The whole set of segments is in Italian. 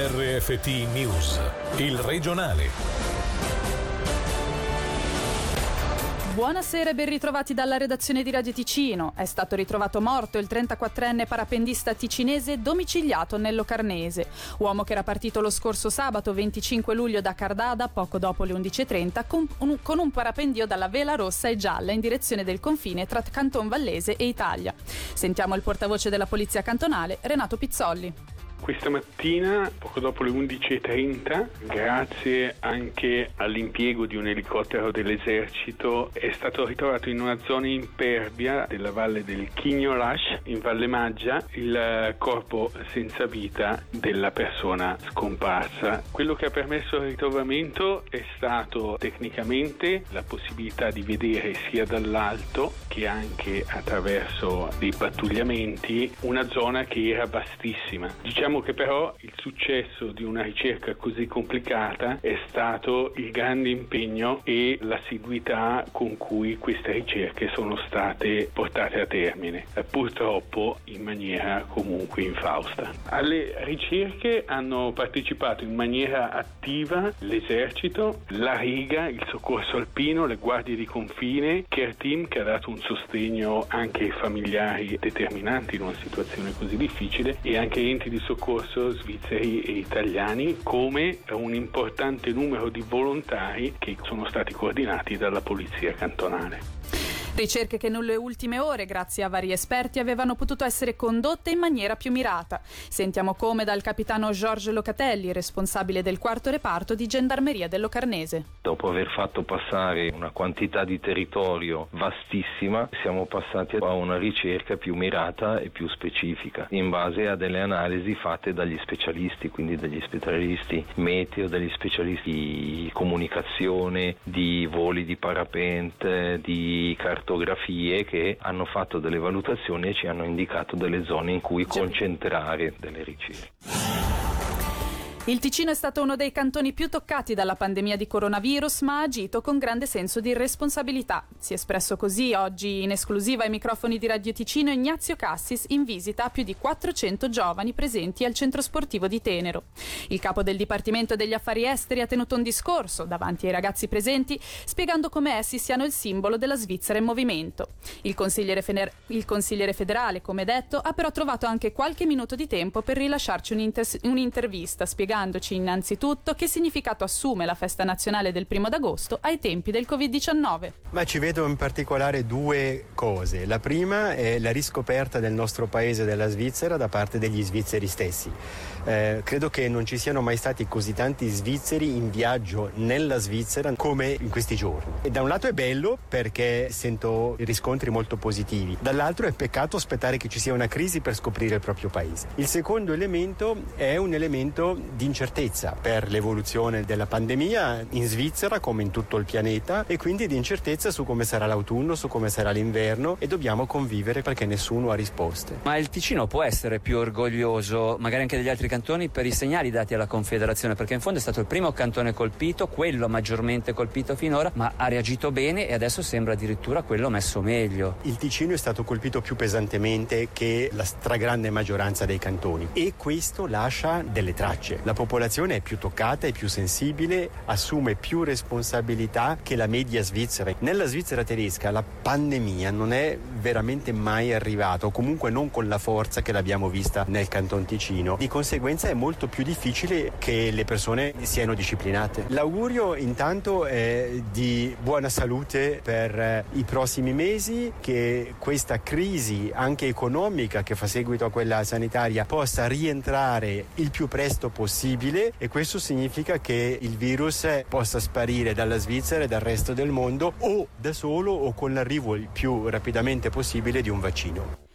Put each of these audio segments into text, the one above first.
RFT News, il regionale. Buonasera e ben ritrovati dalla redazione di Radio Ticino. È stato ritrovato morto il 34enne parapendista ticinese domiciliato nel Locarnese. Uomo che era partito lo scorso sabato 25 luglio da Cardada, poco dopo le 11.30, con un, con un parapendio dalla vela rossa e gialla in direzione del confine tra Canton Vallese e Italia. Sentiamo il portavoce della Polizia Cantonale, Renato Pizzolli. Questa mattina, poco dopo le 11.30, grazie anche all'impiego di un elicottero dell'esercito, è stato ritrovato in una zona impervia della valle del Chignolash, in Valle Maggia, il corpo senza vita della persona scomparsa. Quello che ha permesso il ritrovamento è stato tecnicamente la possibilità di vedere sia dall'alto che anche attraverso dei pattugliamenti una zona che era vastissima. Diciamo Diciamo che però il successo di una ricerca così complicata è stato il grande impegno e l'assiduità con cui queste ricerche sono state portate a termine, eh, purtroppo in maniera comunque infausta. Alle ricerche hanno partecipato in maniera attiva l'esercito, la Riga, il soccorso alpino, le guardie di confine, Care Team che ha dato un sostegno anche ai familiari determinanti in una situazione così difficile e anche enti di soccorso soccorso svizzeri e italiani come un importante numero di volontari che sono stati coordinati dalla polizia cantonale. Ricerche che nelle ultime ore, grazie a vari esperti, avevano potuto essere condotte in maniera più mirata. Sentiamo come dal capitano Giorgio Locatelli, responsabile del quarto reparto di Gendarmeria del Locarnese. Dopo aver fatto passare una quantità di territorio vastissima, siamo passati a una ricerca più mirata e più specifica, in base a delle analisi fatte dagli specialisti, quindi dagli specialisti meteo, dagli specialisti di comunicazione, di voli di parapente, di cartografia cartografie che hanno fatto delle valutazioni e ci hanno indicato delle zone in cui concentrare delle ricerche. Il Ticino è stato uno dei cantoni più toccati dalla pandemia di coronavirus, ma ha agito con grande senso di responsabilità. Si è espresso così oggi in esclusiva ai microfoni di Radio Ticino Ignazio Cassis in visita a più di 400 giovani presenti al centro sportivo di Tenero. Il capo del Dipartimento degli Affari Esteri ha tenuto un discorso davanti ai ragazzi presenti spiegando come essi siano il simbolo della Svizzera in movimento. Il consigliere, fener- il consigliere federale, come detto, ha però trovato anche qualche minuto di tempo per rilasciarci un'inter- un'intervista spiegando spiegandoci innanzitutto che significato assume la festa nazionale del primo d'agosto ai tempi del Covid-19. Ma ci vedo in particolare due cose. La prima è la riscoperta del nostro paese della Svizzera da parte degli svizzeri stessi. Eh, credo che non ci siano mai stati così tanti svizzeri in viaggio nella Svizzera come in questi giorni. E da un lato è bello perché sento riscontri molto positivi, dall'altro è peccato aspettare che ci sia una crisi per scoprire il proprio paese. Il secondo elemento è un elemento di incertezza per l'evoluzione della pandemia in Svizzera come in tutto il pianeta e quindi di incertezza su come sarà l'autunno, su come sarà l'inverno e dobbiamo convivere perché nessuno ha risposte. Ma il Ticino può essere più orgoglioso, magari anche degli altri cantoni, per i segnali dati alla Confederazione, perché in fondo è stato il primo cantone colpito, quello maggiormente colpito finora, ma ha reagito bene e adesso sembra addirittura quello messo meglio. Il Ticino è stato colpito più pesantemente che la stragrande maggioranza dei cantoni e questo lascia delle tracce. La popolazione è più toccata, è più sensibile, assume più responsabilità che la media svizzera. Nella Svizzera tedesca la pandemia non è veramente mai arrivata, o comunque non con la forza che l'abbiamo vista nel Canton Ticino. Di conseguenza è molto più difficile che le persone siano disciplinate. L'augurio intanto è di buona salute per eh, i prossimi mesi, che questa crisi anche economica che fa seguito a quella sanitaria possa rientrare il più presto possibile possibile e questo significa che il virus possa sparire dalla Svizzera e dal resto del mondo o da solo o con l'arrivo il più rapidamente possibile di un vaccino.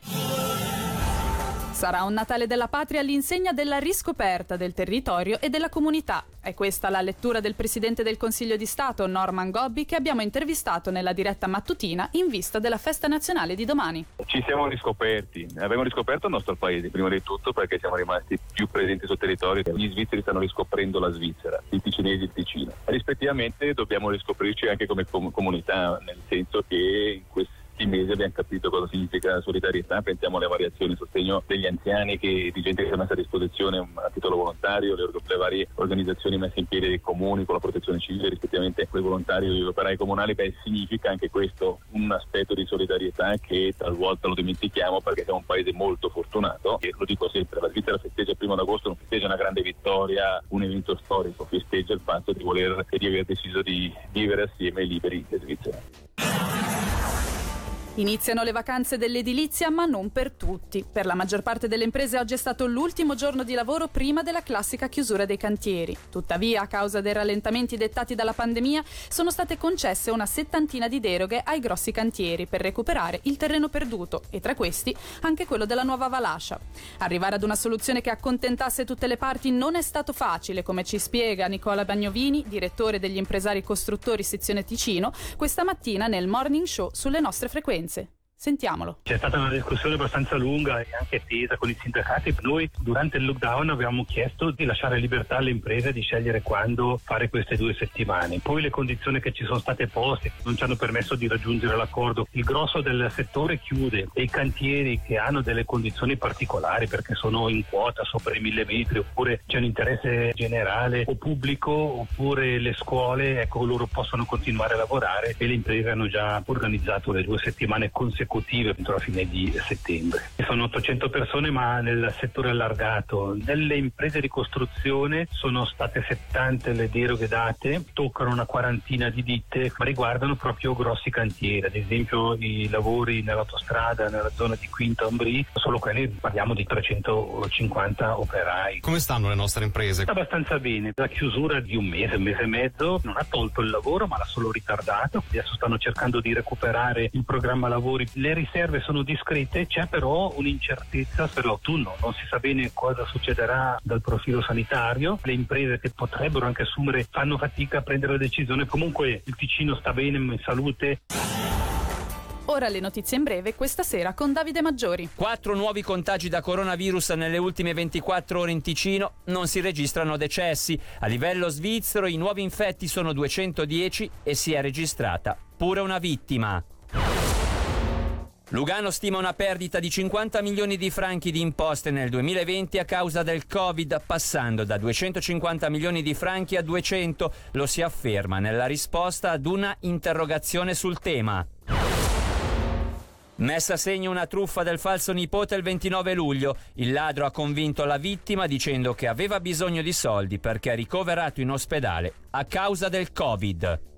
Sarà un Natale della patria all'insegna della riscoperta del territorio e della comunità. È questa la lettura del Presidente del Consiglio di Stato, Norman Gobbi, che abbiamo intervistato nella diretta mattutina in vista della festa nazionale di domani. Ci siamo riscoperti, abbiamo riscoperto il nostro paese, prima di tutto perché siamo rimasti più presenti sul territorio. Gli svizzeri stanno riscoprendo la Svizzera, i ticinesi e il Ticino. Rispettivamente dobbiamo riscoprirci anche come com- comunità, nel senso che in questi questi mesi abbiamo capito cosa significa solidarietà, pensiamo alle variazioni a sostegno degli anziani, che, di gente che si è messa a disposizione a titolo volontario, le, le varie organizzazioni messe in piedi dai comuni con la protezione civile rispettivamente quei volontari e gli operai comunali, beh significa anche questo un aspetto di solidarietà che talvolta lo dimentichiamo perché siamo un paese molto fortunato e lo dico sempre, la Svizzera festeggia il primo d'agosto, non festeggia una grande vittoria, un evento storico, festeggia il fatto di voler e di aver deciso di vivere assieme liberi in Svizzera. Iniziano le vacanze dell'edilizia, ma non per tutti. Per la maggior parte delle imprese oggi è stato l'ultimo giorno di lavoro prima della classica chiusura dei cantieri. Tuttavia, a causa dei rallentamenti dettati dalla pandemia, sono state concesse una settantina di deroghe ai grossi cantieri per recuperare il terreno perduto e tra questi anche quello della nuova Valascia. Arrivare ad una soluzione che accontentasse tutte le parti non è stato facile, come ci spiega Nicola Bagnovini, direttore degli impresari costruttori sezione Ticino, questa mattina nel Morning Show sulle nostre frequenze. Firenze. Sentiamolo. C'è stata una discussione abbastanza lunga e anche tesa con i sindacati. Noi durante il lockdown abbiamo chiesto di lasciare libertà alle imprese di scegliere quando fare queste due settimane. Poi le condizioni che ci sono state poste non ci hanno permesso di raggiungere l'accordo. Il grosso del settore chiude e i cantieri che hanno delle condizioni particolari perché sono in quota sopra i mille metri oppure c'è un interesse generale o pubblico oppure le scuole, ecco loro possono continuare a lavorare e le imprese hanno già organizzato le due settimane consecutive consecutive entro la fine di settembre. Sono 800 persone ma nel settore allargato. Nelle imprese di costruzione sono state 70 le deroghe date, toccano una quarantina di ditte ma riguardano proprio grossi cantieri, ad esempio i lavori nell'autostrada nella zona di Quinta Ombri, solo quelli parliamo di 350 operai. Come stanno le nostre imprese? Abbastanza bene, la chiusura di un mese, un mese e mezzo non ha tolto il lavoro ma l'ha solo ritardato, adesso stanno cercando di recuperare il programma lavori le riserve sono discrete, c'è però un'incertezza per l'autunno, non si sa bene cosa succederà dal profilo sanitario, le imprese che potrebbero anche assumere fanno fatica a prendere la decisione, comunque il Ticino sta bene in salute. Ora le notizie in breve questa sera con Davide Maggiori. Quattro nuovi contagi da coronavirus nelle ultime 24 ore in Ticino, non si registrano decessi. A livello svizzero i nuovi infetti sono 210 e si è registrata pure una vittima. Lugano stima una perdita di 50 milioni di franchi di imposte nel 2020 a causa del Covid, passando da 250 milioni di franchi a 200, lo si afferma nella risposta ad una interrogazione sul tema. Messa a segno una truffa del falso nipote il 29 luglio. Il ladro ha convinto la vittima dicendo che aveva bisogno di soldi perché è ricoverato in ospedale a causa del Covid.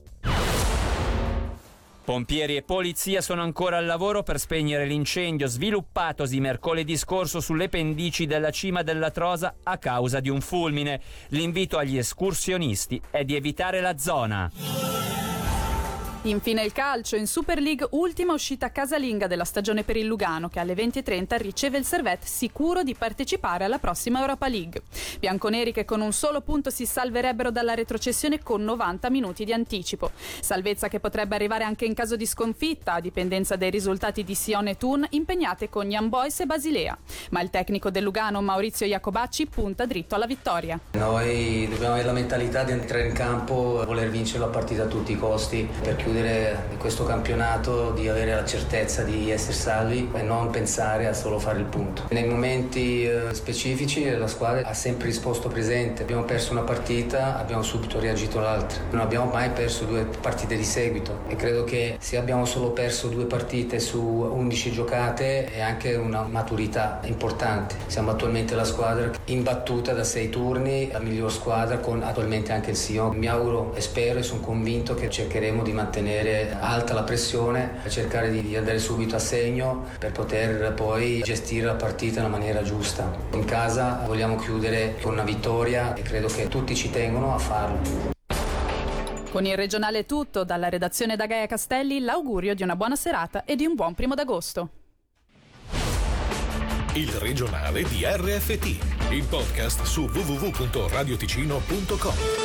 Pompieri e polizia sono ancora al lavoro per spegnere l'incendio sviluppatosi mercoledì scorso sulle pendici della cima della Trosa a causa di un fulmine. L'invito agli escursionisti è di evitare la zona. Infine il calcio, in Super League ultima uscita casalinga della stagione per il Lugano che alle 20.30 riceve il Servette sicuro di partecipare alla prossima Europa League. Bianconeri che con un solo punto si salverebbero dalla retrocessione con 90 minuti di anticipo. Salvezza che potrebbe arrivare anche in caso di sconfitta a dipendenza dei risultati di Sion e Thun impegnate con Young Boys e Basilea. Ma il tecnico del Lugano Maurizio Iacobacci punta dritto alla vittoria. Noi dobbiamo avere la mentalità di entrare in campo e voler vincere la partita a tutti i costi per chiudere chiudere questo campionato, di avere la certezza di essere salvi e non pensare a solo fare il punto. Nei momenti eh, specifici la squadra ha sempre risposto presente. Abbiamo perso una partita, abbiamo subito reagito all'altra. Non abbiamo mai perso due partite di seguito e credo che se abbiamo solo perso due partite su 11 giocate è anche una maturità importante. Siamo attualmente la squadra imbattuta da sei turni, la miglior squadra con attualmente anche il Sion. Mi auguro e spero e sono convinto che cercheremo di mantenere tenere alta la pressione, cercare di andare subito a segno per poter poi gestire la partita in una maniera giusta. In casa vogliamo chiudere con una vittoria e credo che tutti ci tengono a farlo. Con il regionale è tutto, dalla redazione da Gaia Castelli l'augurio di una buona serata e di un buon primo d'agosto. Il regionale di RFT, il podcast su www.radioticino.com.